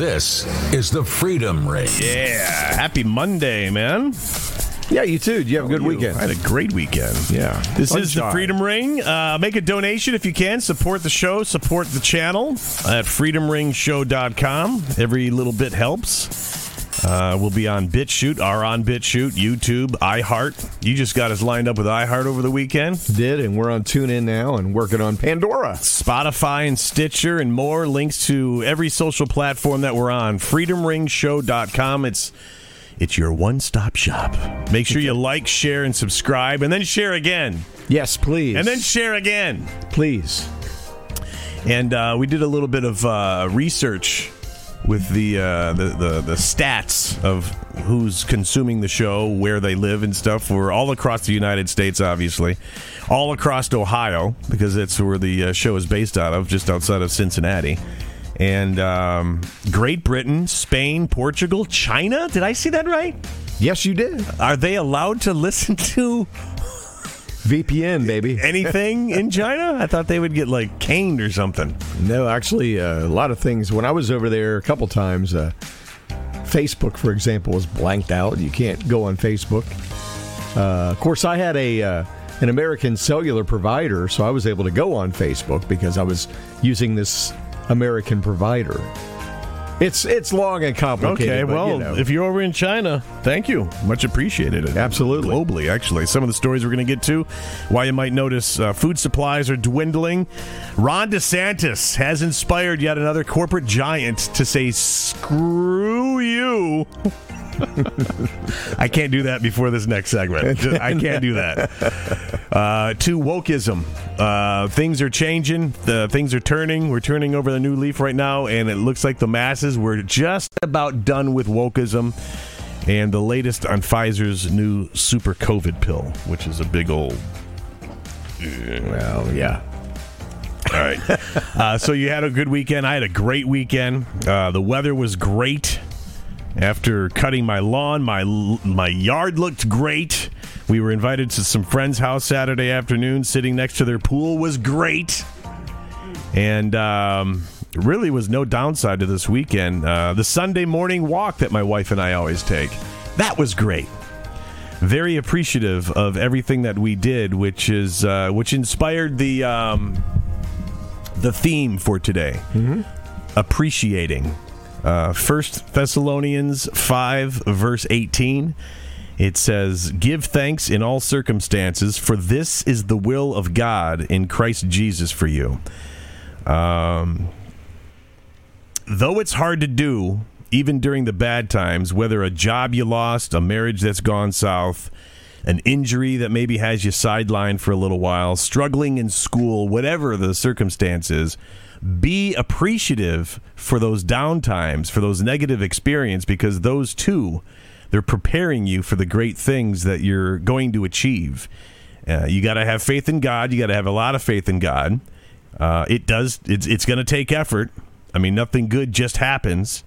This is the Freedom Ring. Yeah. Happy Monday, man. Yeah, you too. Did you have a good weekend? I had a great weekend. Yeah. This is the Freedom Ring. Uh, make a donation if you can. Support the show. Support the channel at freedomringshow.com. Every little bit helps. Uh, we'll be on BitChute, are on BitChute, YouTube, iHeart. You just got us lined up with iHeart over the weekend. Did, and we're on TuneIn now and working on Pandora. Spotify and Stitcher and more. Links to every social platform that we're on. FreedomRingShow.com. It's it's your one-stop shop. Make sure you like, share, and subscribe, and then share again, Yes, please. and then share again. please. And uh, we did a little bit of uh, research with the, uh, the the the stats of who's consuming the show, where they live, and stuff. We're all across the United States, obviously, all across Ohio because that's where the uh, show is based out of, just outside of Cincinnati. And um, Great Britain, Spain, Portugal, China. Did I see that right? Yes, you did. Are they allowed to listen to VPN, baby. anything in China? I thought they would get like caned or something. No, actually, uh, a lot of things. When I was over there a couple times, uh, Facebook, for example, was blanked out. You can't go on Facebook. Uh, of course, I had a uh, an American cellular provider, so I was able to go on Facebook because I was using this American provider. It's it's long and complicated. Okay, but, well, you know. if you're over in China, thank you. Much appreciated. Absolutely. Globally, actually. Some of the stories we're going to get to, why you might notice uh, food supplies are dwindling. Ron DeSantis has inspired yet another corporate giant to say, screw you. I can't do that before this next segment. I can't do that. Uh, to wokeism. Uh, things are changing. The things are turning. We're turning over the new leaf right now, and it looks like the masses we're just about done with wokeism. And the latest on Pfizer's new super COVID pill, which is a big old. well, yeah. All right. uh, so you had a good weekend. I had a great weekend. Uh, the weather was great. After cutting my lawn, my my yard looked great. We were invited to some friends' house Saturday afternoon. Sitting next to their pool was great, and um, really was no downside to this weekend. Uh, the Sunday morning walk that my wife and I always take, that was great. Very appreciative of everything that we did, which is uh, which inspired the um, the theme for today appreciating uh, thessalonians 5 verse 18 it says give thanks in all circumstances for this is the will of god in christ jesus for you. Um, though it's hard to do even during the bad times whether a job you lost a marriage that's gone south an injury that maybe has you sidelined for a little while, struggling in school, whatever the circumstances, be appreciative for those down times, for those negative experience, because those too, they're preparing you for the great things that you're going to achieve. Uh, you got to have faith in God. You got to have a lot of faith in God. Uh, it does. It's it's going to take effort. I mean, nothing good just happens.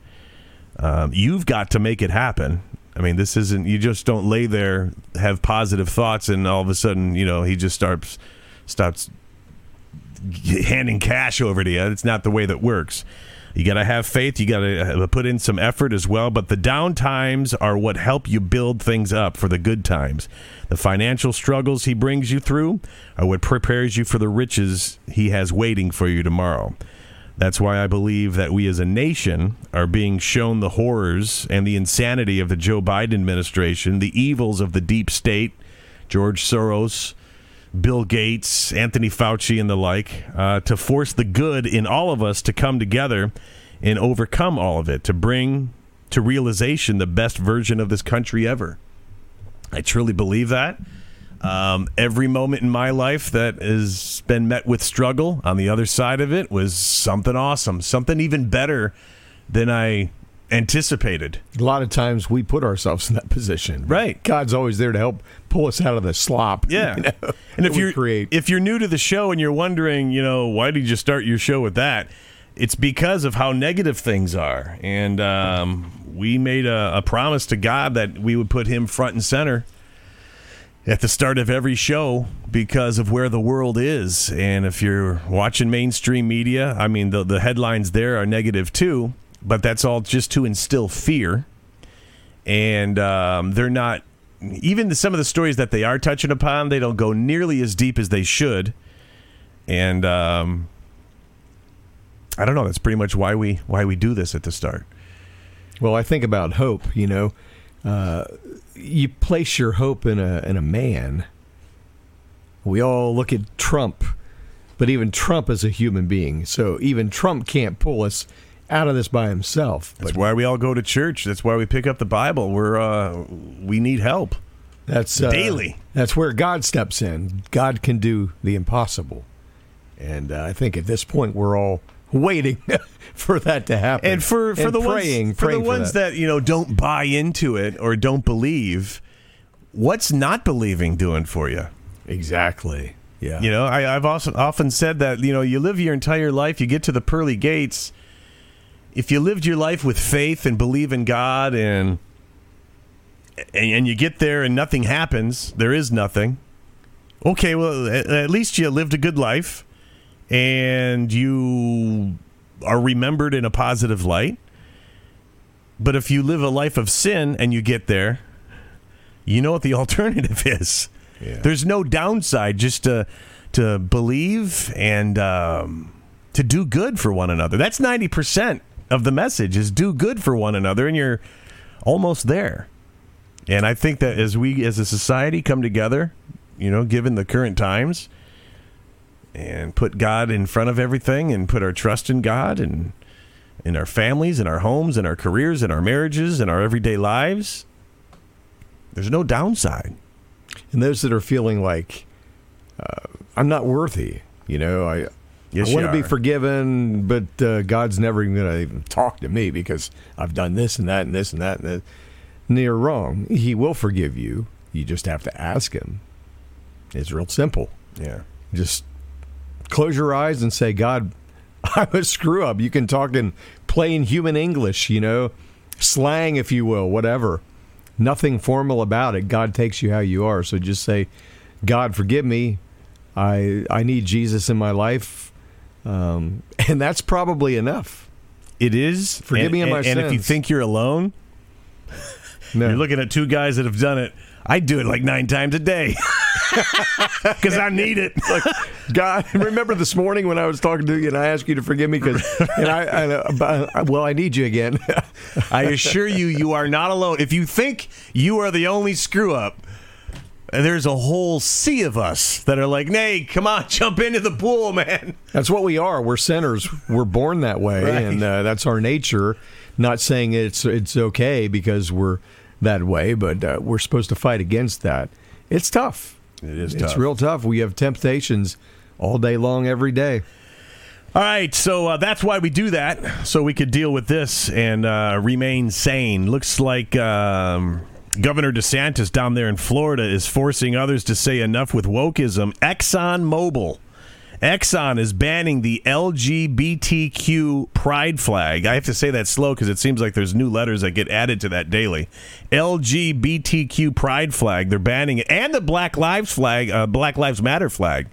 Um, you've got to make it happen. I mean, this isn't. You just don't lay there, have positive thoughts, and all of a sudden, you know, he just starts starts handing cash over to you. It's not the way that works. You got to have faith. You got to uh, put in some effort as well. But the down times are what help you build things up for the good times. The financial struggles he brings you through are what prepares you for the riches he has waiting for you tomorrow. That's why I believe that we as a nation are being shown the horrors and the insanity of the Joe Biden administration, the evils of the deep state, George Soros, Bill Gates, Anthony Fauci, and the like, uh, to force the good in all of us to come together and overcome all of it, to bring to realization the best version of this country ever. I truly believe that. Um, every moment in my life that has been met with struggle on the other side of it was something awesome, something even better than I anticipated. A lot of times we put ourselves in that position. Right. God's always there to help pull us out of the slop. Yeah. you know, and if you're create. if you're new to the show and you're wondering, you know, why did you start your show with that? It's because of how negative things are, and um, we made a, a promise to God that we would put Him front and center at the start of every show because of where the world is. And if you're watching mainstream media, I mean, the, the headlines there are negative too. But that's all just to instill fear. And um, they're not even some of the stories that they are touching upon. They don't go nearly as deep as they should. And um, I don't know. That's pretty much why we why we do this at the start. Well, I think about hope. You know, uh, you place your hope in a in a man. We all look at Trump, but even Trump is a human being. So even Trump can't pull us out of this by himself. That's why we all go to church. That's why we pick up the Bible. We're uh, we need help. that's uh, daily. That's where God steps in. God can do the impossible, and uh, I think at this point we're all waiting for that to happen. And for for the praying, ones for praying the ones that. you know don't buy into it or don't believe, what's not believing doing for you? exactly, yeah, You know, I, I've also often said that you know you live your entire life, you get to the pearly gates. If you lived your life with faith and believe in God and and, and you get there and nothing happens, there is nothing. Okay, well, at, least you lived a good life and you are remembered in a positive light. But if you live a life of sin and you get there, you know what the alternative is. Yeah. There's no downside just to to believe and um, to do good for one another. That's ninety percent of the message is do good for one another, and you're almost there. And I think that as we as a society come together, you know, given the current times, and put God in front of everything, and put our trust in God and in our families, in our homes, in our careers, in our marriages, in our everyday lives, there's no downside. and those that are feeling like uh, I'm not worthy, you know, I. Yes, I want to be forgiven, but uh, God's never even going to even talk to me because I've done this and that and this and that and that. And you're wrong. He will forgive you. You just have to ask Him. It's real simple. Yeah. Just close your eyes and say, God, I'm a screw up. You can talk in plain human English, you know, slang, if you will, whatever. Nothing formal about it. God takes you how you are. So just say, God, forgive me. I I need Jesus in my life. Um, and that's probably enough. It is. Forgive and, me of my and, and if you think you're alone, No. you're looking at two guys that have done it. I do it like nine times a day because I need it. God, remember this morning when I was talking to you and I asked you to forgive me because, and I, I, uh, well, I need you again. I assure you, you are not alone. If you think you are the only screw up, there's a whole sea of us that are like, "Nay, come on, jump into the pool, man." That's what we are. We're sinners. We're born that way, Right. and uh, that's our nature. Not saying it's it's okay because we're that way, but uh, we're supposed to fight against that. It's tough. It is It's real tough. We have temptations all day long, every day. All right, so uh, that's why we do that, so we could deal with this and uh, remain sane. Looks like um, Governor DeSantis down there in Florida is forcing others to say enough with wokeism. Exxon Mobil. Exxon is banning the LGBTQ pride flag. I have to say that slow because it seems like there's new letters that get added to that daily. LGBTQ pride flag. They're banning it, and the Black Lives flag, uh, Black Lives Matter flag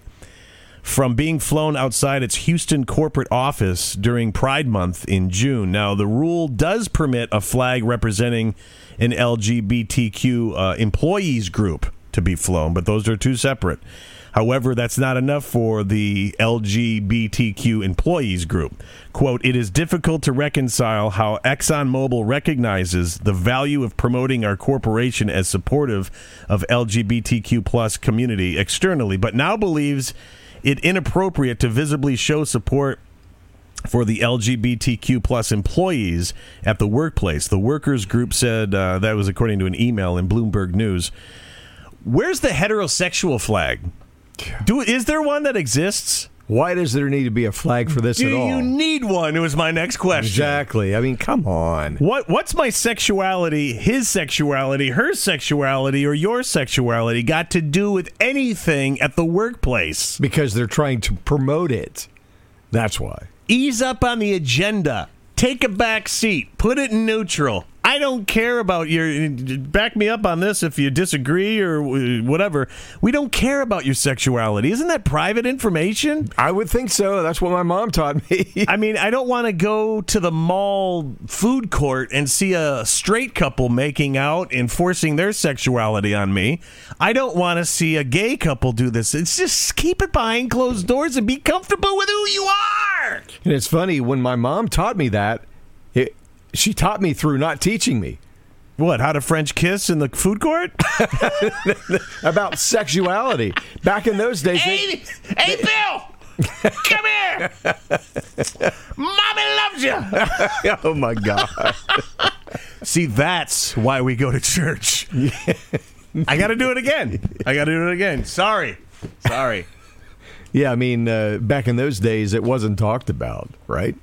from being flown outside its Houston corporate office during Pride Month in June. Now, the rule does permit a flag representing an LGBTQ uh, employees group to be flown, but those are two separate. However, that's not enough for the LGBTQ employees group. Quote, it is difficult to reconcile how ExxonMobil recognizes the value of promoting our corporation as supportive of LGBTQ plus community externally, but now believes it inappropriate to visibly show support for the LGBTQ plus employees at the workplace. The workers group said uh, that was according to an email in Bloomberg News. Where's the heterosexual flag? Do is there one that exists? Why does there need to be a flag for this Do at all? you need one? It was my next question. exactly. I mean, come on. What what's my sexuality, his sexuality, her sexuality, or your sexuality got to do with anything at the workplace? Because they're trying to promote it. That's why. Ease up on the agenda. Take a back seat. Put it in neutral. I don't care about your. Back me up on this if you disagree or whatever. We don't care about your sexuality. Isn't that private information? I would think so. That's what my mom taught me. I mean, I don't want to go to the mall food court and see a straight couple making out and forcing their sexuality on me. I don't want to see a gay couple do this. It's just keep it behind closed doors and be comfortable with who you are. and it's funny when my mom taught me that. It, she taught me through not teaching me What? How to French kiss in the food court? about sexuality. Back in those days, they, hey, hey, Bill, come here. Mommy loves you. oh my god. See, that's why we go to church. I got to do it again. I got to do it again. Sorry. Sorry. Yeah, I mean, uh, back in those days, it wasn't talked about, right?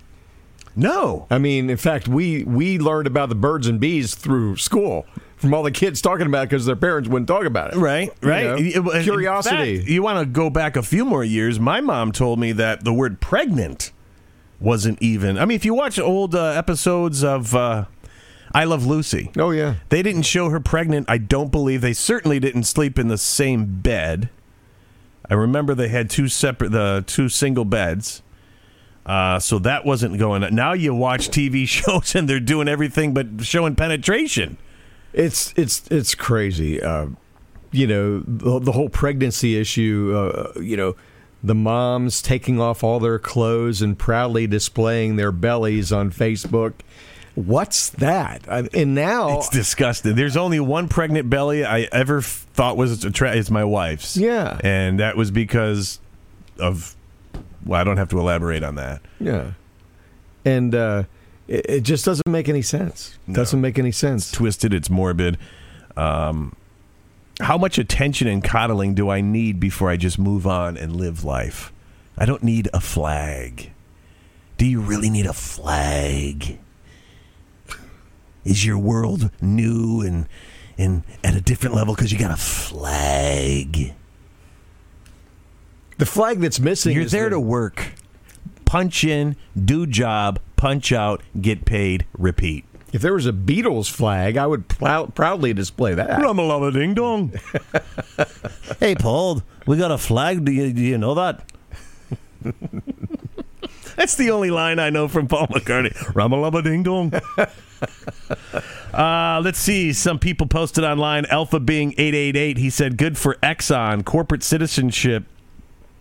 No. I mean, in fact, we we learned about the birds and bees through school from all the kids talking about it because their parents wouldn't talk about it. Right, right. You know, curiosity. fact, you want to go back a few more years? My mom told me that the word pregnant wasn't even. I mean, if you watch old uh, episodes of uh, I Love Lucy, Oh yeah. they didn't show her pregnant. I don't believe they certainly didn't sleep in the same bed. I remember they had two separate, the two single beds. Uh, so that wasn't going on. Now you watch TV shows and they're doing everything but showing penetration. It's it's it's crazy. Uh, you know the, the whole pregnancy issue. Uh, you know the moms taking off all their clothes and proudly displaying their bellies on Facebook. What's that? I- And now, It's disgusting. There's only one pregnant belly I ever thought was attra- It's my wife's. Yeah. and that was because of. Well, I don't have to elaborate on that. yeah, and uh, it, it just doesn't make any sense. Doesn't make any sense. Twisted. It's morbid. Um, how much attention and coddling do I need before I just move on and live life? I don't need a flag. Do you really need a flag? Is your world new and and at a different level because you got a flag? The flag that's missing. You're there the- to work, punch in, do job, punch out, get paid, repeat. If there was a Beatles flag, I would prou- proudly display that. Ramalama ding dong. hey, Paul, we got a flag. Do you, do you know that? That's the only line I know from Paul McCartney. Ramalama ding dong. Uh, let's see. Some people posted online. Alpha being 888. He said, good for Exxon. Corporate citizenship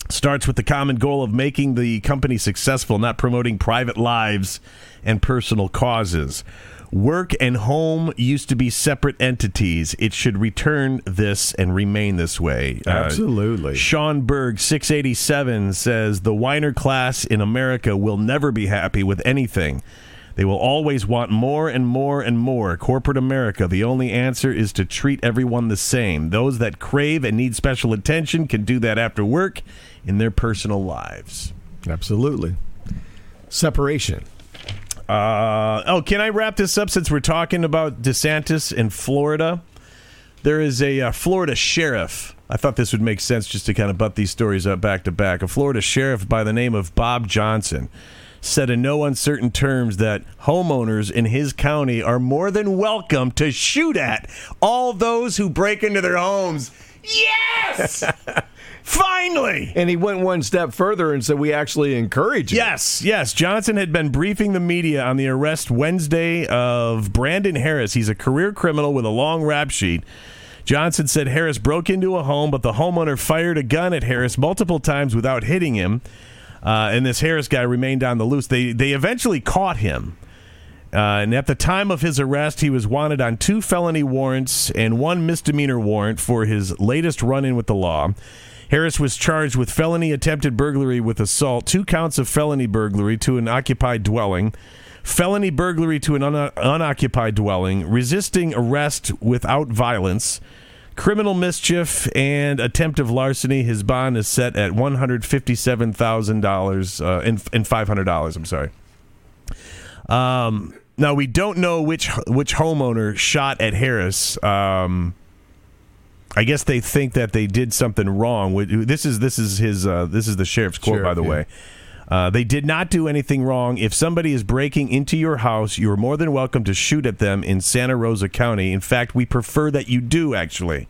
starts with the common goal of making the company successful, not promoting private lives and personal causes. Work and home used to be separate entities. It should return this and remain this way. Uh, Absolutely. Sean Berg, 687, says the whiner class in America will never be happy with anything. They will always want more and more and more. Corporate America, the only answer is to treat everyone the same. Those that crave and need special attention can do that after work in their personal lives. Absolutely. Separation. Uh, oh, can I wrap this up since we're talking about DeSantis in Florida? There is a uh, Florida sheriff. I thought this would make sense just to kind of butt these stories up back to back. A Florida sheriff by the name of Bob Johnson said in no uncertain terms that homeowners in his county are more than welcome to shoot at all those who break into their homes. Yes! Finally! And he went one step further and said, "We actually encourage it." Yes, yes. Johnson had been briefing the media on the arrest Wednesday of Brandon Harris. He's a career criminal with a long rap sheet. Johnson said Harris broke into a home, but the homeowner fired a gun at Harris multiple times without hitting him. Uh, and this Harris guy remained on the loose. They they eventually caught him. Uh, and at the time of his arrest, he was wanted on two felony warrants and one misdemeanor warrant for his latest run in with the law. Harris was charged with felony attempted burglary with assault, two counts of felony burglary to an occupied dwelling, felony burglary to an un- unoccupied dwelling, resisting arrest without violence, criminal mischief, and attempt of larceny. His bond is set at one hundred fifty-seven thousand dollars uh, and and five hundred dollars. I'm sorry. Um, now we don't know which which homeowner shot at Harris. Um, I guess they think that they did something wrong. This is this is his uh, this is the sheriff's quote, Sheriff, by the yeah. way. Uh, they did not do anything wrong. If somebody is breaking into your house, you are more than welcome to shoot at them in Santa Rosa County. In fact, we prefer that you do, actually.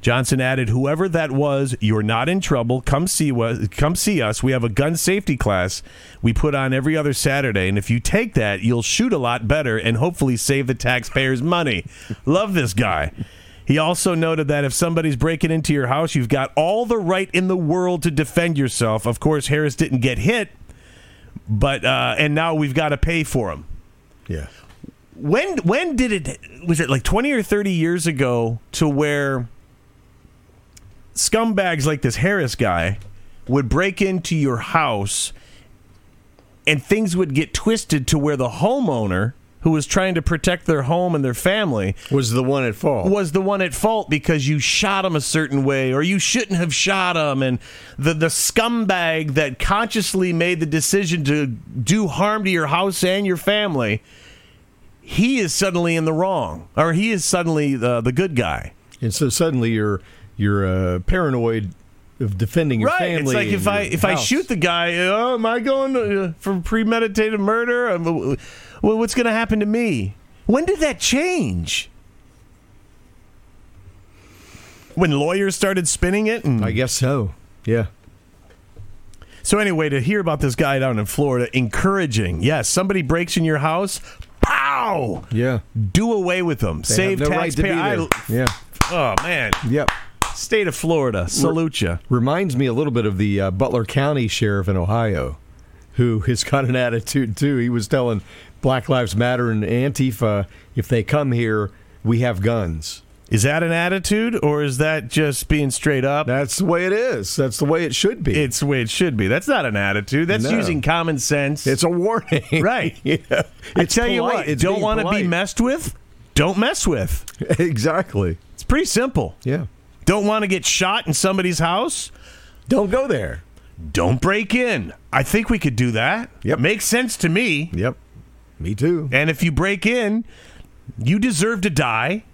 Johnson added, "Whoever that was, you're not in trouble. Come see us. Come see us. We have a gun safety class we put on every other Saturday, and if you take that, you'll shoot a lot better and hopefully save the taxpayers money." Love this guy. He also noted that if somebody's breaking into your house, you've got all the right in the world to defend yourself. Of course, Harris didn't get hit, but uh, and now we've got to pay for him. Yeah. When when did it was it like 20 or 30 years ago to where scumbags like this Harris guy would break into your house and things would get twisted to where the homeowner who was trying to protect their home and their family Was the one at fault. was the one at fault because you shot him a certain way or you shouldn't have shot him and the the scumbag that consciously made the decision to do harm to your house and your family he is suddenly in the wrong or he is suddenly the, the good guy And so suddenly you're you're uh, paranoid of defending your right family. it's like if i if i shoot the guy oh, am i going uh, for premeditated murder Um, well, what's going to happen to me when did that change when lawyers started spinning it and I guess so. Yeah. So anyway, to hear about this guy down in Florida, encouraging. Yes, somebody breaks in your house, pow, Yeah. do away with them. They Save no right taxpayer. yeah. oh man, Yep. state of Florida, salute you. Reminds me a little bit of the uh, Butler County sheriff in Ohio, who has got an attitude too. He was telling Black Lives Matter and Antifa, if they come here, we have guns. Is that an attitude, or is that just being straight up? That's the way it is. That's the way it should be. It's the way it should be. That's not an attitude. That's No. using common sense. It's a warning. Right. yeah. I It's tell you what, It's don't want to be messed with. Don't mess with. exactly. It's pretty simple. Yeah. Don't want to get shot in somebody's house. Don't go there. don't break in. I think we could do that. Yep. Makes sense to me. Yep. Me too. And if you break in, you deserve to die.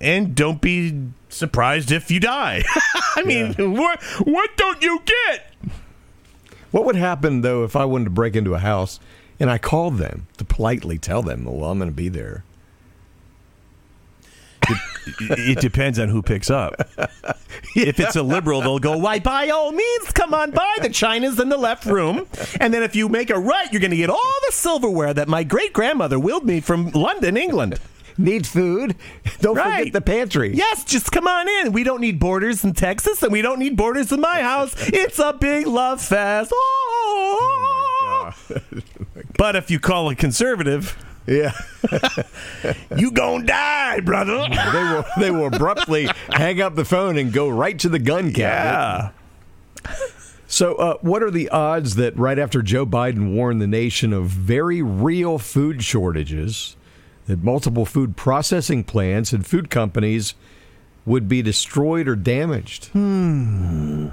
And don't be surprised if you die. I mean, what what don't you get? What would happen though if I wanted to break into a house and I called them to politely tell them, "Well, I'm going to be there." It depends on who picks up. If it's a liberal, they'll go, Why, by all means, come on by. The China's in the left room. And then if you make a right, you're going to get all the silverware that my great grandmother willed me from London, England. Need food? Don't Right. forget the pantry. Yes, just come on in. We don't need borders in Texas, and we don't need borders in my house. It's a big love fest. Oh, but if you call a conservative, Yeah. you gonna die, brother. they will. They will abruptly hang up the phone and go right to the gun cabinet. Yeah. So, uh, what are the odds that right after Joe Biden warned the nation of very real food shortages, that multiple food processing plants and food companies would be destroyed or damaged? Hmm.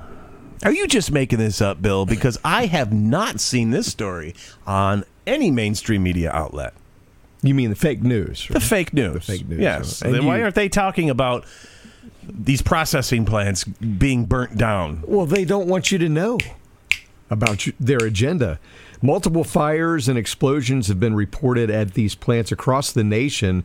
Are you just making this up, Bill? Because I have not seen this story on any mainstream media outlet. You mean the fake news? The fake news. The fake news, Yes. and then why you- aren't they talking about these processing plants being burnt down? Well, they don't want you to know about you- their agenda. Multiple fires and explosions have been reported at these plants across the nation.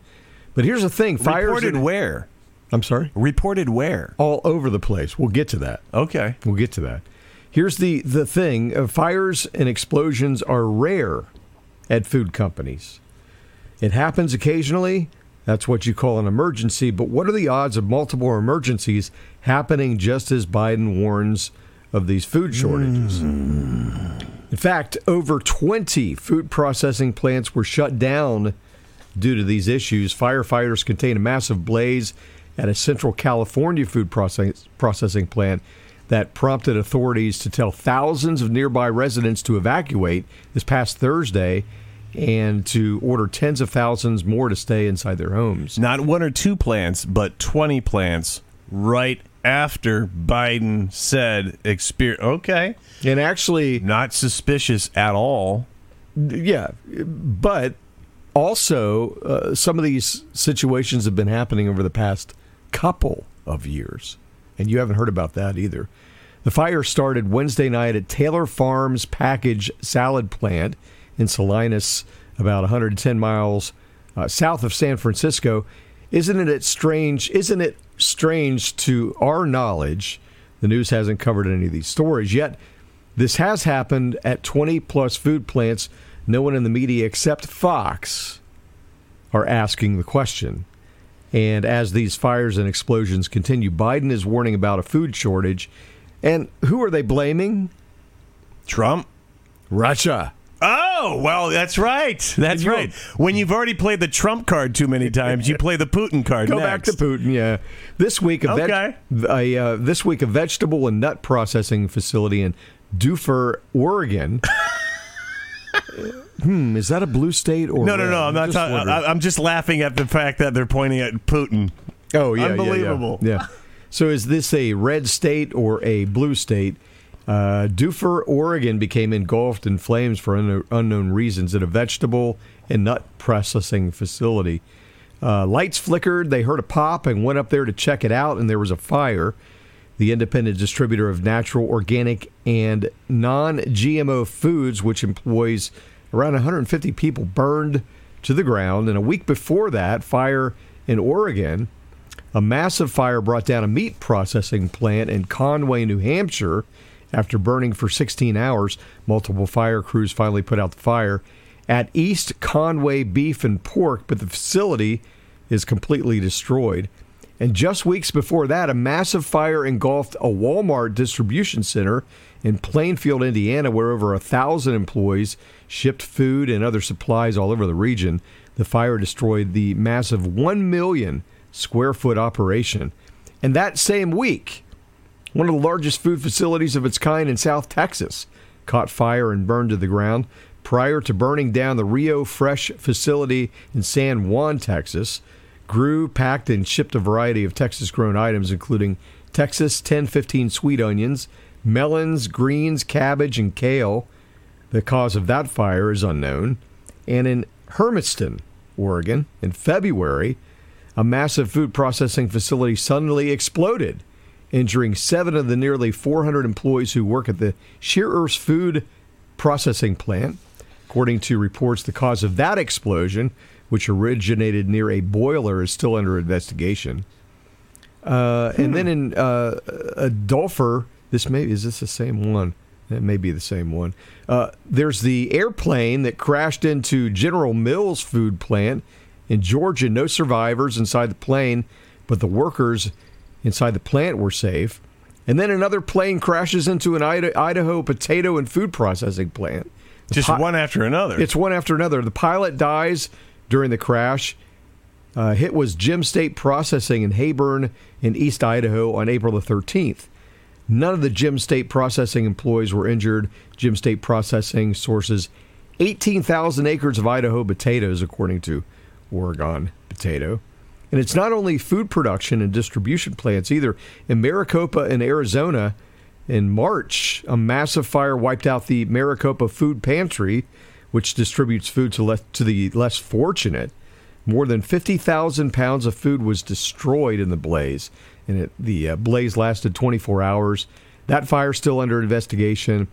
But here's the thing: fires. Reported in- where? I'm sorry. Reported where? All over the place. We'll get to that. Okay. We'll get to that. Here's the the thing: uh, fires and explosions are rare at food companies. It happens occasionally. That's what you call an emergency. But what are the odds of multiple emergencies happening just as Biden warns of these food shortages? Hmm. In fact, over 20 food processing plants were shut down due to these issues. Firefighters contained a massive blaze at a Central California food process, processing plant that prompted authorities to tell thousands of nearby residents to evacuate this past Thursday and to order tens of thousands more to stay inside their homes. Not one or two plants, but 20 plants right after Biden said, exper- okay, And actually, not suspicious at all. yeah, but also uh, some of these situations have been happening over the past couple of years, and you haven't heard about that either. The fire started Wednesday night at Taylor Farms Package Salad Plant in Salinas, about 110 miles uh, south of San Francisco. Isn't it strange? Isn't it strange to our knowledge? The news hasn't covered any of these stories yet. This has happened at 20 plus food plants. No one in the media except Fox are asking the question. And as these fires and explosions continue, Biden is warning about a food shortage and who are they blaming? Trump. Russia. Oh, well, that's right. That's you, right. When you've already played the Trump card too many times, you play the Putin card. Go next. back to Putin. Yeah. This week, a, okay. veg- a uh, this week a vegetable and nut processing facility in Dufur, Oregon. hmm, is that a blue state or no? No, no. I'm not. Just ta- I'm just laughing at the fact that they're pointing at Putin. Oh yeah, unbelievable. yeah. yeah. yeah. So is this a red state or a blue state? Uh, Dufur, Oregon became engulfed in flames for un- unknown reasons at a vegetable and nut processing facility. Uh, lights flickered. They heard a pop and went up there to check it out, and there was a fire. The independent distributor of natural, organic, and non GMO foods, which employs around 150 people, burned to the ground. And a week before that, fire in Oregon a massive fire brought down a meat processing plant in Conway, New Hampshire. After burning for 16 hours, multiple fire crews finally put out the fire at East Conway Beef and Pork, but the facility is completely destroyed. And just weeks before that, a massive fire engulfed a Walmart distribution center in Plainfield, Indiana, where over a thousand employees shipped food and other supplies all over the region. The fire destroyed the massive 1 million square foot operation. And that same week, one of the largest food facilities of its kind in South Texas caught fire and burned to the ground. Prior to burning down the Rio Fresh facility in San Juan, Texas, grew, packed, and shipped a variety of Texas grown items, including Texas 1015 sweet onions, melons, greens, cabbage, and kale. The cause of that fire is unknown. And in Hermiston, Oregon, in February, a massive food processing facility suddenly exploded, injuring seven of the nearly 400 employees who work at the Shearers Food Processing Plant. According to reports, the cause of that explosion, which originated near a boiler, is still under investigation. Uh, hmm. And then in uh, this may is this the same one? It may be the same one. Uh, there's the airplane that crashed into General Mills food plant in Georgia, no survivors inside the plane, but the workers inside the plant were safe. And then another plane crashes into an Idaho potato and food processing plant. The Just pi- one after another. It's one after another. The pilot dies during the crash. Uh, hit was Gem State Processing in Heyburn in East Idaho on April the 13th. None of the Gem State Processing employees were injured. Gem State Processing sources 18,000 acres of Idaho potatoes, according to Oregon potato. And it's not only food production and distribution plants either. In Maricopa in Arizona, in March, a massive fire wiped out the Maricopa Food Pantry, which distributes food to, le- to the less fortunate. More than 50,000 pounds of food was destroyed in the blaze, and it, the uh, blaze lasted 24 hours. That fire still under investigation.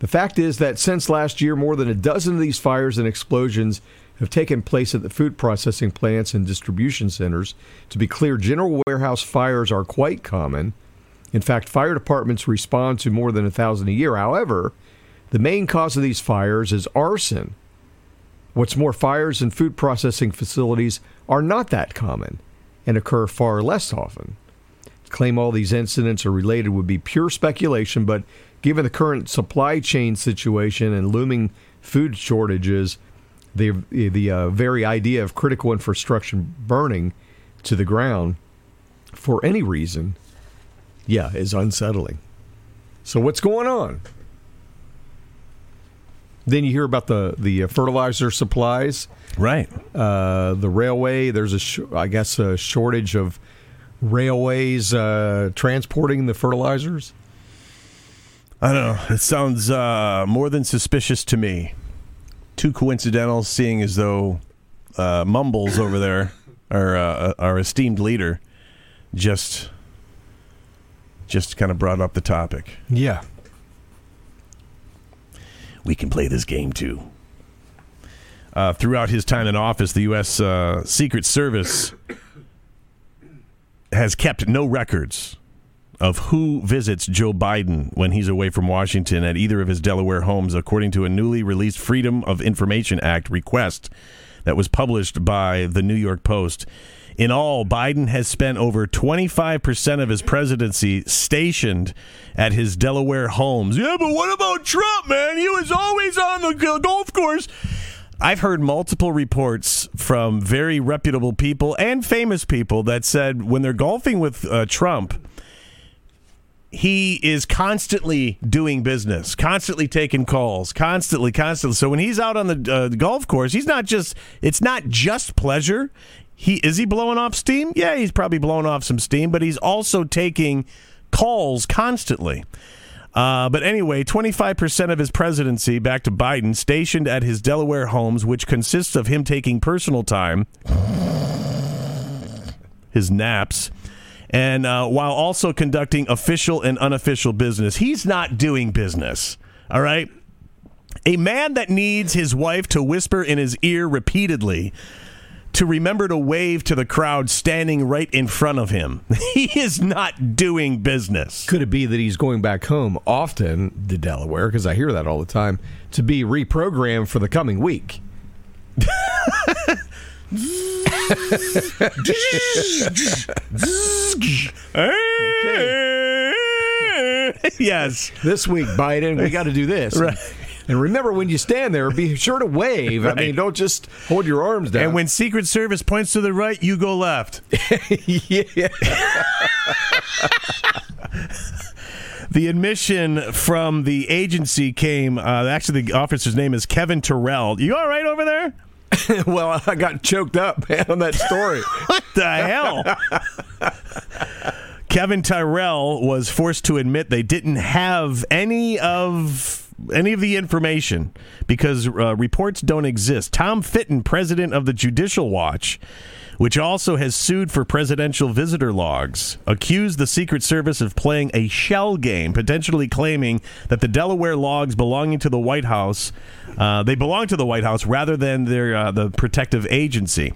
The fact is that since last year, more than a dozen of these fires and explosions have taken place at the food processing plants and distribution centers. To be clear, general warehouse fires are quite common. In fact, fire departments respond to more than a thousand a year. However, the main cause of these fires is arson. What's more, fires in food processing facilities are not that common and occur far less often. To claim all these incidents are related would be pure speculation, but given the current supply chain situation and looming food shortages, the the uh, very idea of critical infrastructure burning to the ground for any reason, yeah, is unsettling. So what's going on? Then you hear about the the uh, fertilizer supplies, right? Uh, the railway. There's a sh- I guess a shortage of railways uh, transporting the fertilizers. I don't know. It sounds uh, more than suspicious to me too coincidental, seeing as though uh, Mumbles over there, our uh, our esteemed leader, just just kind of brought up the topic. Yeah. We can play this game too. Uh, throughout his time in office, the U.S. Uh, Secret Service has kept no records of who visits Joe Biden when he's away from Washington at either of his Delaware homes, according to a newly released Freedom of Information Act request that was published by the New York Post. In all, Biden has spent over 25% of his presidency stationed at his Delaware homes. Yeah, but what about Trump, man? He was always on the golf course. I've heard multiple reports from very reputable people and famous people that said when they're golfing with uh, Trump, he is constantly doing business, constantly taking calls, constantly, constantly. So when he's out on the, uh, the golf course, he's not just it's not just pleasure. He is he blowing off steam? Yeah, he's probably blowing off some steam, but he's also taking calls constantly. Uh, but anyway, 25% of his presidency, back to Biden, stationed at his Delaware homes, which consists of him taking personal time, his naps, and uh, while also conducting official and unofficial business. He's not doing business, all right? A man that needs his wife to whisper in his ear repeatedly to remember to wave to the crowd standing right in front of him. He is not doing business. Could it be that he's going back home often to Delaware, because I hear that all the time, to be reprogrammed for the coming week? yes. This week, Biden, we got to do this. Right. And remember, when you stand there, be sure to wave. I mean, don't just hold your arms down. And when Secret Service points to the right, you go left. yeah. The admission from the agency came. Uh, actually, the officer's name is Kevin Terrell. You all right over there? well, I got choked up, man, on that story. What the hell? Kevin Tyrell was forced to admit they didn't have any of any of the information because uh, reports don't exist. Tom Fitton, president of the Judicial Watch, which also has sued for presidential visitor logs, accused the Secret Service of playing a shell game, potentially claiming that the Delaware logs belonging to the White House, uh, they belong to the White House rather than their uh, the protective agency.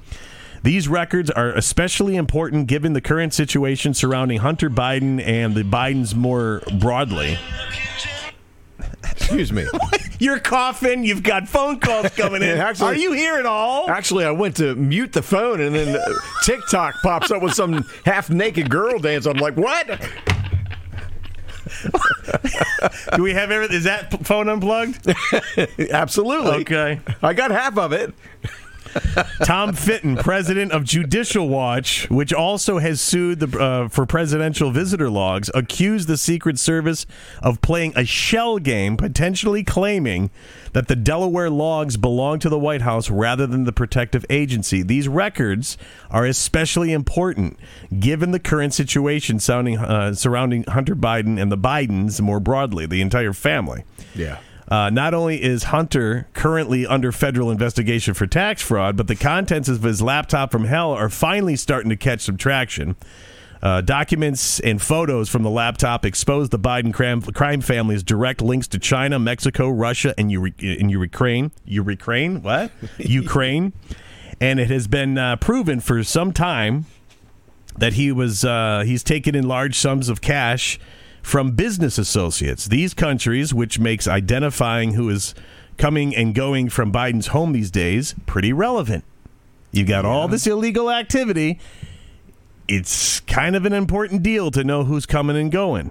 These records are especially important given the current situation surrounding Hunter Biden and the Bidens more broadly. Excuse me. You're coughing. You've got phone calls coming in. Actually- are you here at all? Actually, I went to mute the phone, and then TikTok pops up with some half naked girl dance. I'm like, what? Do we have everything? Is that phone unplugged? Absolutely. Okay. I got half of it. Tom Fitton, president of Judicial Watch, which also has sued the, uh, for presidential visitor logs, accused the Secret Service of playing a shell game, potentially claiming that the Delaware logs belong to the White House rather than the protective agency. These records are especially important given the current situation sounding, uh, surrounding Hunter Biden and the Bidens more broadly, the entire family. Yeah. Uh, not only is Hunter currently under federal investigation for tax fraud, but the contents of his laptop from hell are finally starting to catch some traction. Uh, documents and photos from the laptop expose the Biden crime, crime family's direct links to China, Mexico, Russia, and, Uri- and Ukraine. Ukraine? What? Ukraine. And it has been uh, proven for some time that he was uh, he's taken in large sums of cash from business associates. These countries, which makes identifying who is coming and going from Biden's home these days pretty relevant. You've got all this illegal activity. It's kind of an important deal to know who's coming and going.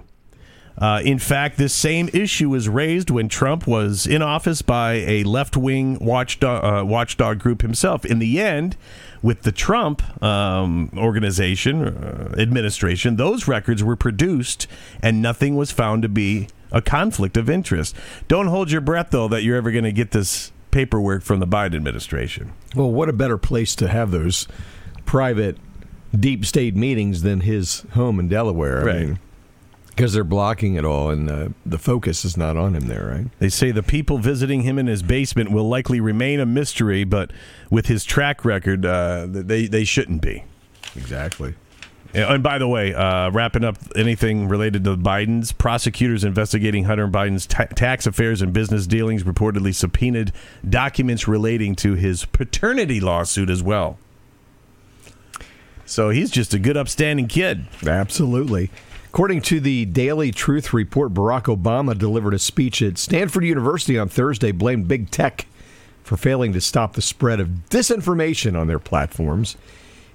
Uh, in fact, this same issue was raised when Trump was in office by a left wing watchdog, uh, watchdog group himself. In the end, with the Trump um, organization, uh, administration, those records were produced and nothing was found to be a conflict of interest. Don't hold your breath, though, that you're ever going to get this paperwork from the Biden administration. Well, what a better place to have those private deep state meetings than his home in Delaware. Right. Mean, because they're blocking it all, and uh, the focus is not on him there, right? They say the people visiting him in his basement will likely remain a mystery, but with his track record, uh, they they shouldn't be. Exactly. And by the way, uh, wrapping up anything related to Biden's, prosecutors investigating Hunter Biden's ta- tax affairs and business dealings reportedly subpoenaed documents relating to his paternity lawsuit as well. So he's just a good, upstanding kid. Absolutely. According to the Daily Truth Report, Barack Obama delivered a speech at Stanford University on Thursday, blamed big tech for failing to stop the spread of disinformation on their platforms.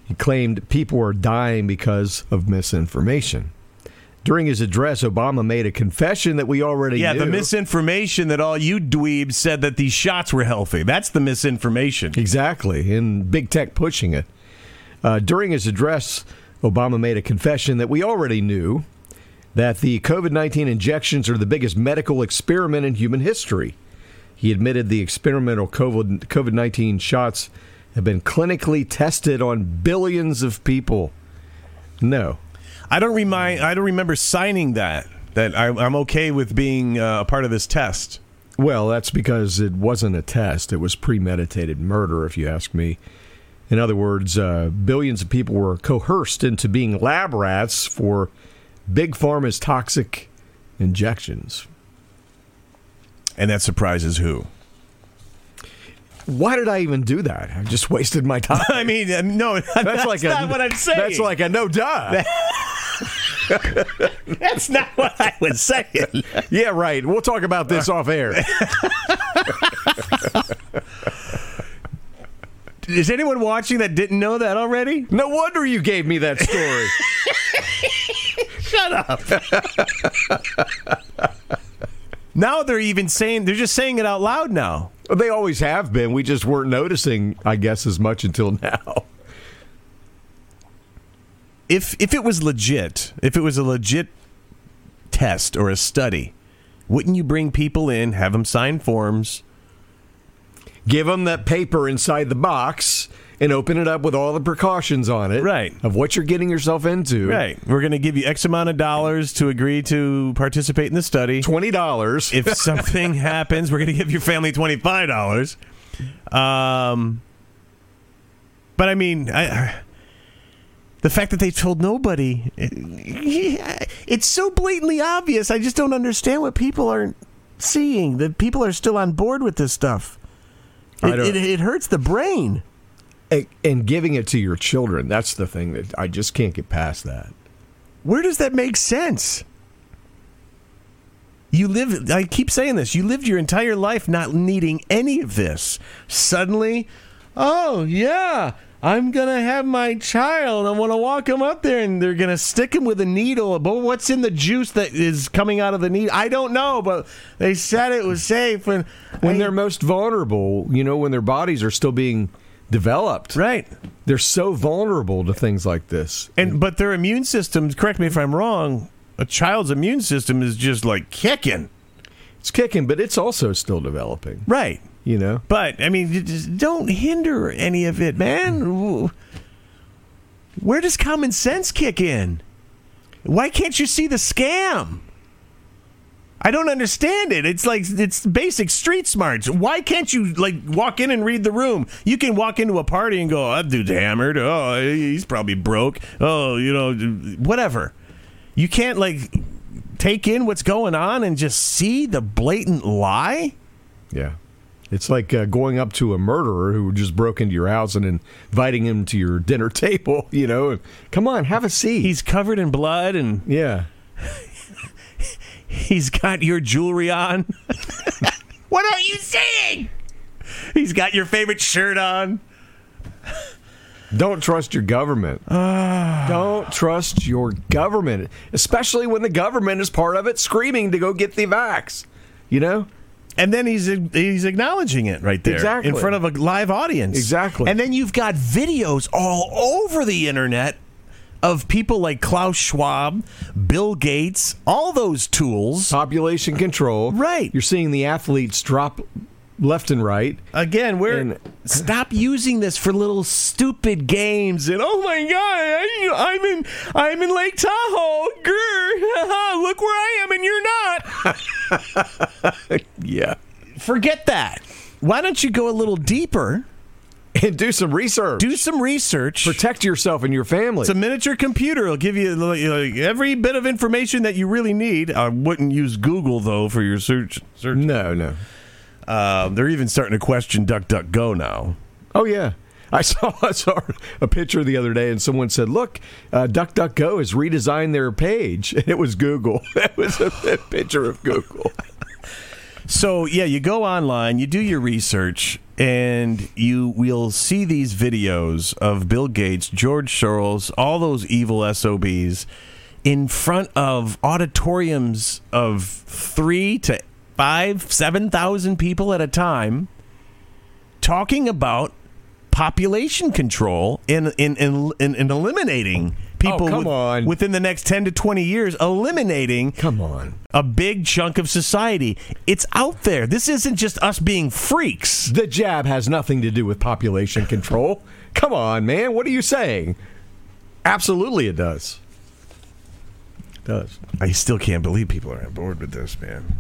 He claimed people are dying because of misinformation. During his address, Obama made a confession that we already Yeah, knew. the misinformation that all you dweebs said that these shots were healthy. That's the misinformation. Exactly, and big tech pushing it. Uh, during his address, Obama made a confession that we already knew that the COVID 19 injections are the biggest medical experiment in human history. He admitted the experimental COVID 19 shots have been clinically tested on billions of people. No. I don't remind. I don't remember signing that. That I, I'm okay with being uh, a part of this test. Well, that's because it wasn't a test. It was premeditated murder, if you ask me. In other words, uh, billions of people were coerced into being lab rats for Big Pharma's toxic injections. And that surprises who? Why did I even do that? I just wasted my time. I mean, uh, no, that's, That's like not a, what I'm saying. That's like a no duh. that's not what I was saying. yeah, right. We'll talk about this off air. Is anyone watching that didn't know that already? No wonder you gave me that story. Shut up. now they're even saying they're just saying it out loud now. they always have been. We just weren't noticing, I guess, as much until now. If if it was legit, if it was a legit test or a study, wouldn't you bring people in, have them sign forms? give them that paper inside the box and open it up with all the precautions on it Right. of what you're getting yourself into Right. We're going to give you X amount of dollars to agree to participate in the study. $20 If something happens, we're going to give your family twenty five dollars. Um, but I mean, I, the fact that they told nobody, it's so blatantly obvious. I just don't understand what people aren't seeing. That people are still on board with this stuff. It, it, it hurts the brain. And, giving it to your children that's the thing that i just can't get past that Where does that make sense? You live, I keep saying this, you lived your entire life not needing any of this. Suddenly, oh, yeah, I'm going to have my child. I want to walk him up there and they're going to stick him with a needle. But what's in the juice that is coming out of the needle? I don't know, but they said it was safe. And when I- they're most vulnerable you know when their bodies are still being developed right. they're so vulnerable to things like this And but their immune systems, correct me if I'm wrong, a child's immune system is just like kicking. it's kicking but it's also still developing Right. you know But I mean, just don't hinder any of it, man. Where does common sense kick in? Why can't you see the scam? I don't understand it. It's like it's basic street smarts. Why can't you like walk in and read the room? You can walk into a party and go, "Oh, "That dude's hammered. Oh, he's probably broke. Oh, you know, whatever." You can't like take in what's going on and just see the blatant lie. Yeah. It's like uh, going up to a murderer who just broke into your house and inviting him to your dinner table, you know. Come on, have a seat. He's covered in blood and yeah. He's got your jewelry on. what are you saying? He's got your favorite shirt on. Don't trust your government. Ah. Don't trust your government, especially when the government is part of it screaming to go get the vax. You know? And then he's he's acknowledging it right there Exactly. in front of a live audience. Exactly. And then you've got videos all over the internet of people like Klaus Schwab, Bill Gates, all those tools. Population control. Right. You're seeing the athletes drop left and right. Again, we're And- stop using this for little stupid games and oh my god, I, I'm in I'm in Lake Tahoe. Grr, look where I am and you're not. Yeah. Forget that. Why don't you go a little deeper and do some research. Do some research. Protect yourself and your family. It's a miniature computer. It'll give you like, every bit of information that you really need. I wouldn't use Google though for your search. search. no, no. Um, they're even starting to question DuckDuckGo now. Oh yeah. I saw, I saw a picture the other day, and someone said, "Look, uh, DuckDuckGo has redesigned their page," and it was Google. That was a, a picture of Google. So yeah, you go online, you do your research, and you will see these videos of Bill Gates, George Soros, all those evil SOBs in front of auditoriums of three to five, seven thousand people at a time, talking about population control and, in, in, in eliminating people Oh, come with- on. within the next 10 to 20 years eliminating Come on. a big chunk of society. It's out there. This isn't just us being freaks. The jab has nothing to do with population control. Come on, man. What are you saying? Absolutely, it does. It does. I still can't believe people are on board with this, man.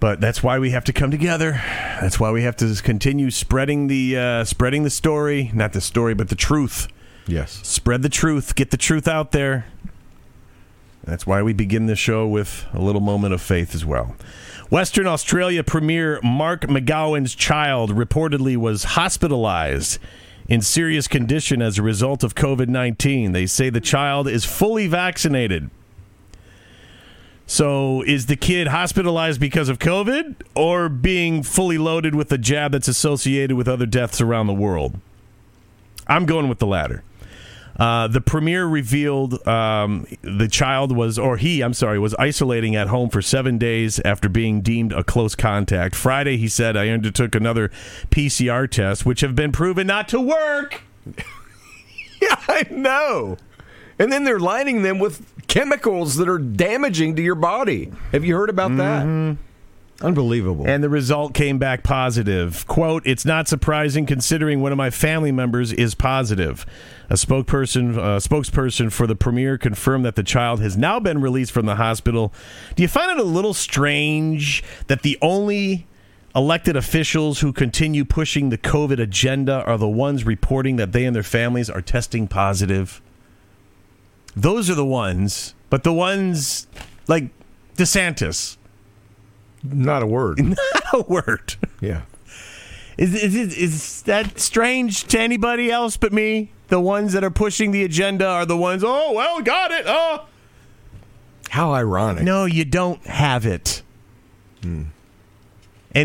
But that's why we have to come together. That's why we have to continue spreading the uh, spreading the story, not the story, but the truth. Yes. Spread the truth. Get the truth out there. That's why we begin the show with a little moment of faith as well. Western Australia Premier Mark McGowan's child reportedly was hospitalized in serious condition as a result of COVID 19. They say the child is fully vaccinated. So, is the kid hospitalized because of COVID or being fully loaded with a jab that's associated with other deaths around the world? I'm going with the latter. Uh, the premier revealed um, the child was, or he, I'm sorry, was isolating at home for seven days after being deemed a close contact. Friday, he said, I undertook another PCR test, which have been proven not to work. Yeah, I know. And then they're lining them with chemicals that are damaging to your body. Have you heard about that? Unbelievable. And the result came back positive. Quote, it's not surprising considering one of my family members is positive. A spokesperson, uh, spokesperson for the premier confirmed that the child has now been released from the hospital. Do you find it a little strange that the only elected officials who continue pushing the COVID agenda are the ones reporting that they and their families are testing positive? Those are the ones, but the ones like DeSantis, Not a word. Not a word. yeah. Is, is, is, is that strange to anybody else but me? The ones that are pushing the agenda are the ones, oh, well, got it. Oh. How ironic. No, you don't have it. And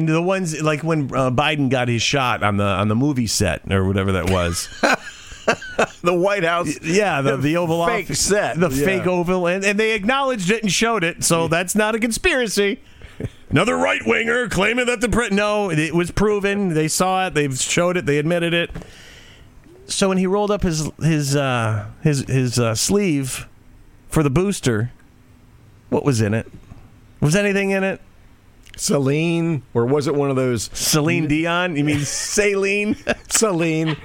the ones like when uh, Biden got his shot on the on the movie set or whatever that was. The White House. yeah, the, the Oval fake Office, set. the Yeah. fake Oval, and, and they acknowledged it and showed it. So that's not a conspiracy. Another right winger claiming that the pre- no, it was proven. They saw it. They've showed it. They admitted it. So when he rolled up his his uh, his his uh, sleeve for the booster, what was in it? Was anything in it? Celine, or was it one of those Celine Dion? You mean Saline? Celine?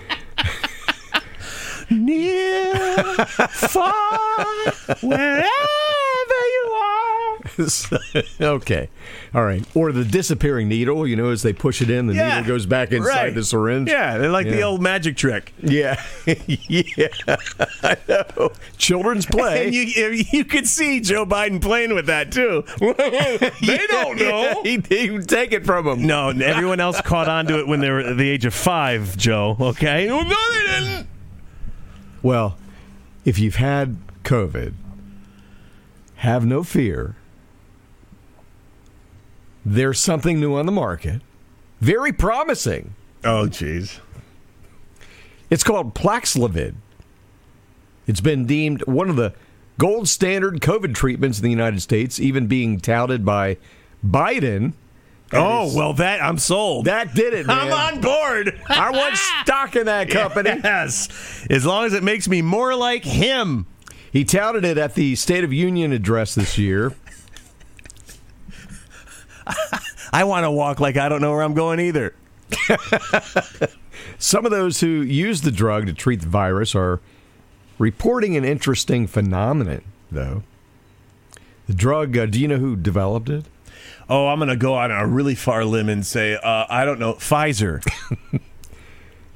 Near, far, wherever. okay. All right. Or the disappearing needle, you know, as they push it in, the Yeah, needle goes back inside right. the syringe. Yeah, they're like the old magic trick. Yeah. yeah. I know. Children's play. And you you could see Joe Biden playing with that too. they don't know. he, he would take it from him. No, everyone else caught on to it when they were at the age of five, Joe. Okay? No, they didn't. Well, if you've had COVID, have no fear. There's something new on the market. Very promising. Oh, jeez. It's called Paxlovid. It's been deemed one of the gold standard COVID treatments in the United States, even being touted by Biden. Oh, well, that I'm sold. That did it, man. I'm on board. I want stock in that company. Yes. As long as it makes me more like him. He touted it at the State of Union address this year. I want to walk like I don't know where I'm going either. Some of those who use the drug to treat the virus are reporting an interesting phenomenon, though. The drug, uh, do you know who developed it? Oh, I'm going to go on a really far limb and say, uh, I don't know, Pfizer.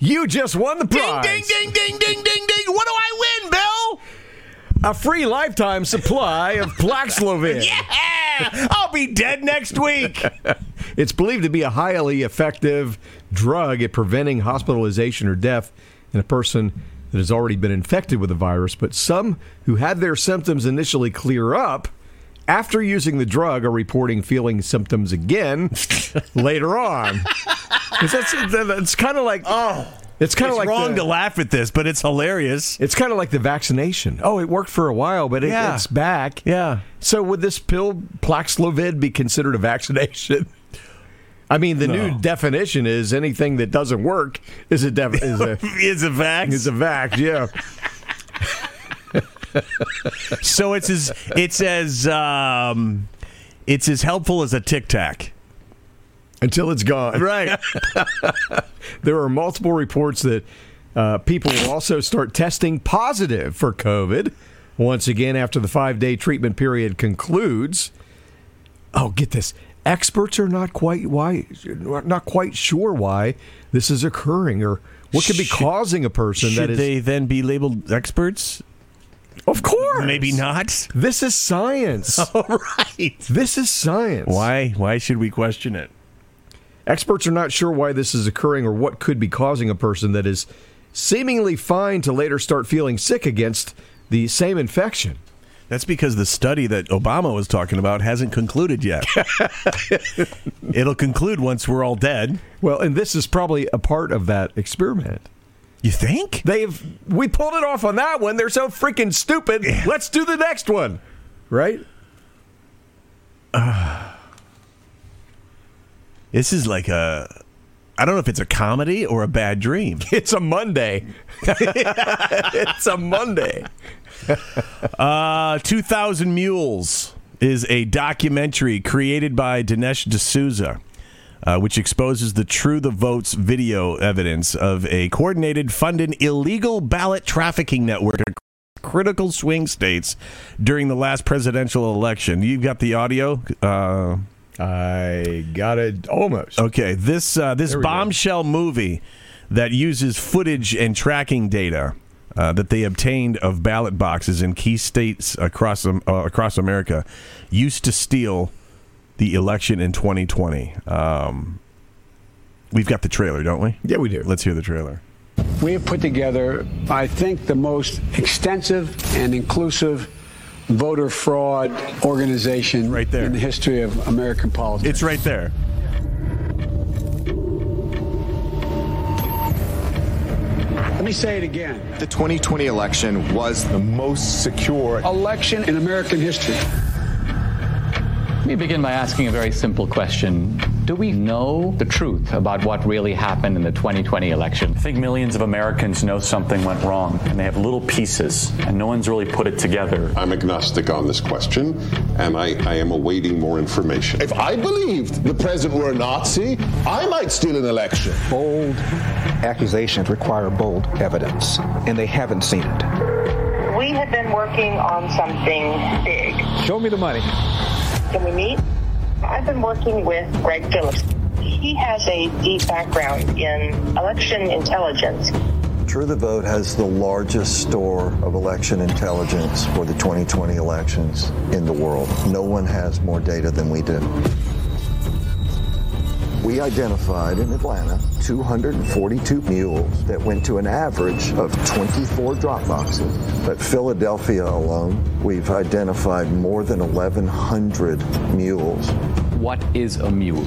You just won the prize. ding, ding, ding, ding, ding, ding. Ding. What do I win, Bill? A free lifetime supply of Paxlovid. Yeah! I'll be dead next week. It's believed to be a highly effective drug at preventing hospitalization or death in a person that has already been infected with the virus. But some who had their symptoms initially clear up after using the drug are reporting feeling symptoms again later on. That's, that's kind of like Oh. It's kind of like wrong the, to laugh at this, but it's hilarious. it's kind of like the vaccination. Oh, it worked for a while, but it, Yeah. it's back. Yeah. So would this pill Paxlovid be considered a vaccination? I mean, the new definition is anything that doesn't work is a def- is a It's a vax. is a vax. Yeah. so it's as it's as um, it's as helpful as a Tic Tac. Until it's gone. Right. There are multiple reports that uh, people will also start testing positive for COVID once again after the five day treatment period concludes. Oh, get this. Experts are not quite why not quite sure why this is occurring or what could be Should- causing a person Should that is they then be labeled experts? Of course. Maybe not. This is science. All right. This is science. Why? Why should we question it? Experts are not sure why this is occurring or what could be causing a person that is seemingly fine to later start feeling sick against the same infection. That's because the study that Obama was talking about hasn't concluded yet. It'll conclude once we're all dead. Well, and this is probably a part of that experiment. You think? They've we pulled it off on that one. They're so freaking stupid. Let's do the next one. Right? Ah. This is like a. I don't know if it's a comedy or a bad dream. It's a Monday. it's a Monday. Uh, 2000 Mules is a documentary created by Dinesh D'Souza, uh, which exposes the True the Votes video evidence of a coordinated, funded illegal ballot trafficking network in critical swing states during the last presidential election. You've got the audio. Uh, I got it almost. Okay, this uh, this There we go. bombshell movie that uses footage and tracking data uh, that they obtained of ballot boxes in key states across um, uh, across America used to steal the election in 2020. Um, we've got the trailer, don't we? Yeah, we do. Let's hear the trailer. We have put together, I think, the most extensive and inclusive voter fraud organization Right there. in the history of American politics. It's right there. Let me say it again. The 2020 election was the most secure. Election in American history. Let me begin by asking a very simple question. Do we know the truth about what really happened in the 2020 election? I think millions of Americans know something went wrong, and they have little pieces, and no one's really put it together. I'm agnostic on this question, and I, I am awaiting more information. If I believed the president were a Nazi, I might steal an election. bold accusations require bold evidence, and they haven't seen it. We have been working on something big. Show me the money. Can we meet? I've been working with Greg Phillips. He has a deep background in election intelligence. True the Vote has the largest store of election intelligence for the 2020 elections in the world. No one has more data than we do. We identified in Atlanta 242 mules that went to an average of 24 drop boxes. But Philadelphia alone, we've identified more than 1,100 mules. What is a mule?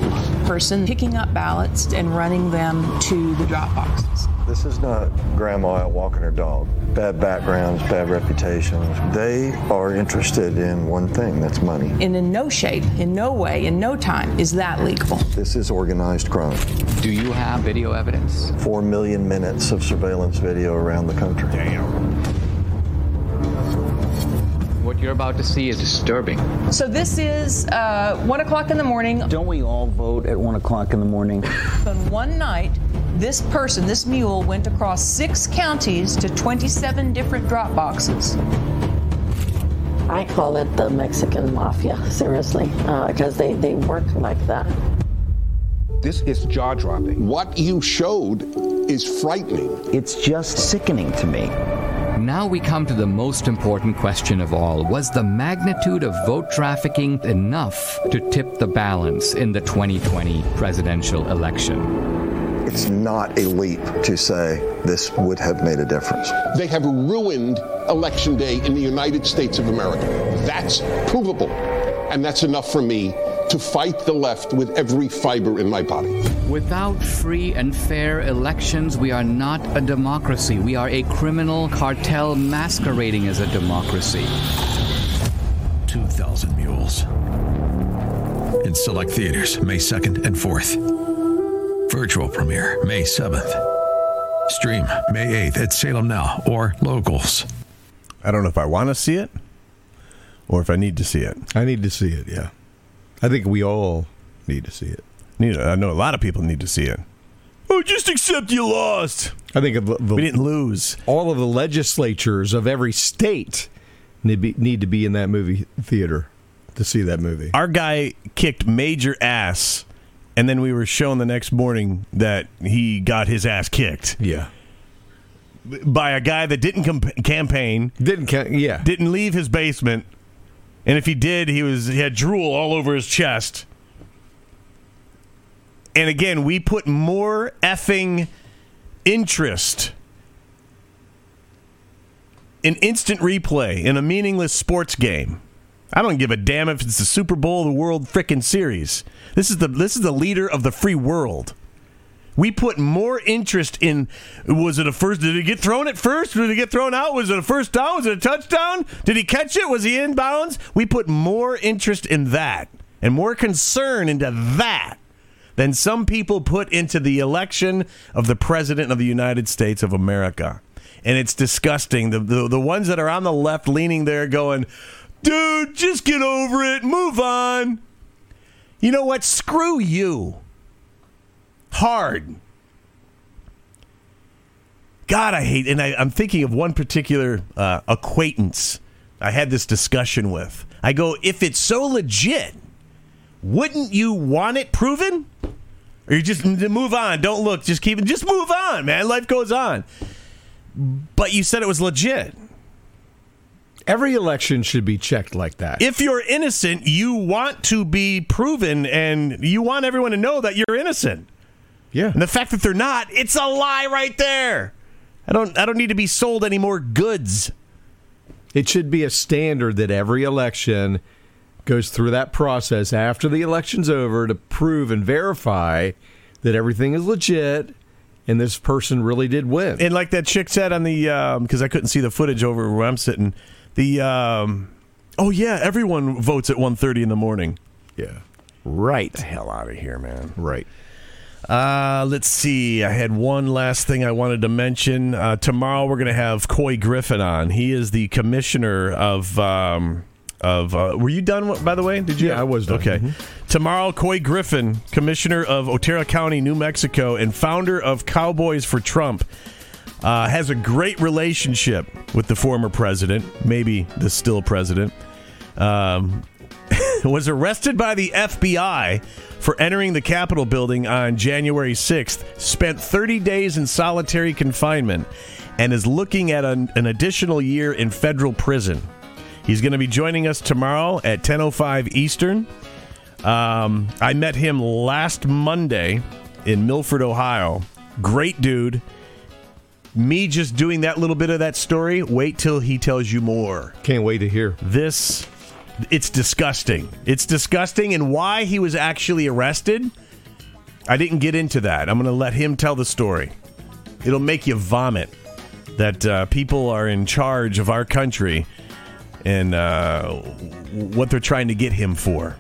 person picking up ballots and running them to the drop boxes. This is not grandma out walking her dog. Bad backgrounds, bad reputations. They are interested in one thing that's money. And in no shape, in no way, in no time is that legal. This is organized crime. Do you have video evidence? Four million minutes of surveillance video around the country. What you're about to see is disturbing. So this is uh, one o'clock in the morning. Don't we all vote at 1 o'clock in the morning? On one night, this person, this mule, went across six counties to 27 different drop boxes. I call it the Mexican mafia, seriously, because they, they work like that. This is jaw dropping. What you showed is frightening. It's just sickening to me. Now we come to the most important question of all. Was the magnitude of vote trafficking enough to tip the balance in the 2020 presidential election? It's not a leap to say this would have made a difference. They have ruined Election Day in the United States of America. That's provable. And that's enough for me to fight the left with every fiber in my body. Without free and fair elections, we are not a democracy. We are a criminal cartel masquerading as a democracy. 2,000 Mules. In select theaters, May 2nd and 4th. Virtual premiere, May 7th. Stream, May 8th at Salem Now or Locals. I don't know if I want to see it or if I need to see it. I need to see it, yeah. I think we all need to see it. Need, I know a lot of people need to see it. Oh, just accept you lost. I think the, the, we didn't lose. All of the legislatures of every state need, be, need to be in that movie theater to see that movie. Our guy kicked major ass, and then we were shown the next morning that he got his ass kicked. Yeah. By a guy that didn't campaign, didn't ca- yeah, didn't leave his basement, and if he did, he was he had drool all over his chest. And again, we put more effing interest in instant replay in a meaningless sports game. I don't give a damn if it's the Super Bowl the World Frickin' Series. This is the this is the leader of the free world. We put more interest in was it a first did it get thrown at first? Did it get thrown out? Was it a first down? Was it a touchdown? Did he catch it? Was he in bounds? We put more interest in that and more concern into that than some people put into the election of the president of the United States of America. And it's disgusting. The, the, the ones that are on the left leaning there going, dude, just get over it, move on. You know what? Screw you. Hard. God, I hate, and I, am thinking of one particular uh, acquaintance I had this discussion with. I go, if it's so legit, wouldn't you want it proven? Or you just move on, don't look, just keep it, just move on, man. Life goes on. But you said it was legit. Every election should be checked like that. If you're innocent, you want to be proven and you want everyone to know that you're innocent. Yeah. And the fact that they're not, it's a lie right there. I don't I don't need to be sold any more goods. It should be a standard that every election goes through that process after the election's over to prove and verify that everything is legit and this person really did win. And like that chick said on the because um, I couldn't see the footage over where I'm sitting, the um, oh yeah, everyone votes at 1.30 in the morning. Yeah, right. the hell out of here, man. Right. Uh, let's see. I had one last thing I wanted to mention. Uh, tomorrow we're going to have Couy Griffin on. He is the commissioner of. Um, of uh, were you done by the way did you yeah i was done. okay mm-hmm. tomorrow couy griffin commissioner of otero county new mexico and founder of cowboys for trump uh, has a great relationship with the former president maybe the still president um, was arrested by the fbi for entering the capitol building on january 6th spent 30 days in solitary confinement and is looking at an, an additional year in federal prison He's going to be joining us tomorrow at 10:05 Eastern. Um, I met him last Monday in Milford, Ohio. Great dude. Me just doing that little bit of that story. Wait till he tells you more. Can't wait to hear. This it's disgusting. It's disgusting and why he was actually arrested. I didn't get into that. I'm going to let him tell the story. It'll make you vomit that uh, people are in charge of our country and uh, what they're trying to get him for.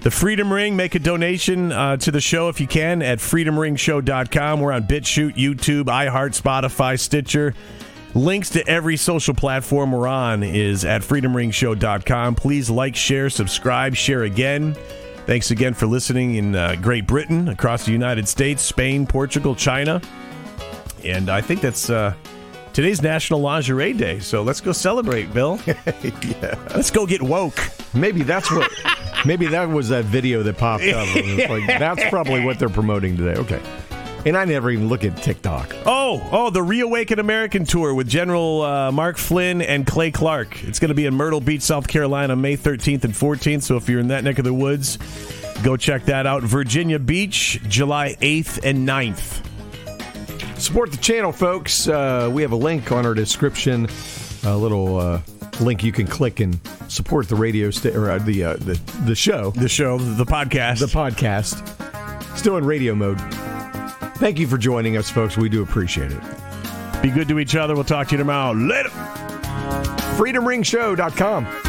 The Freedom Ring, make a donation uh, to the show if you can at freedomringshow.com. We're on BitChute, YouTube, iHeart, Spotify, Stitcher. Links to every social platform we're on is at freedomringshow.com. Please like, share, subscribe, share again. Thanks again for listening in uh, Great Britain, across the United States, Spain, Portugal, China. And I think that's uh, today's National Lingerie Day. So let's go celebrate, Bill. yeah. Let's go get woke. Maybe that's what Maybe that was that video that popped up. Like, that's probably what they're promoting today. Okay. And I never even look at TikTok. Oh, oh, the Reawaken American tour with General uh, Mark Flynn and Clay Clark. It's going to be in Myrtle Beach, South Carolina, May 13th and 14th. So if you're in that neck of the woods, go check that out. Virginia Beach, July 8th and 9th. Support the channel, folks. Uh, we have a link on our description, a little uh, link you can click and support the radio sta- or uh, the uh, the the show, the show, the podcast, the podcast. Still in radio mode. Thank you for joining us, folks. We do appreciate it. Be good to each other. We'll talk to you tomorrow. Later. FreedomRingShow.com.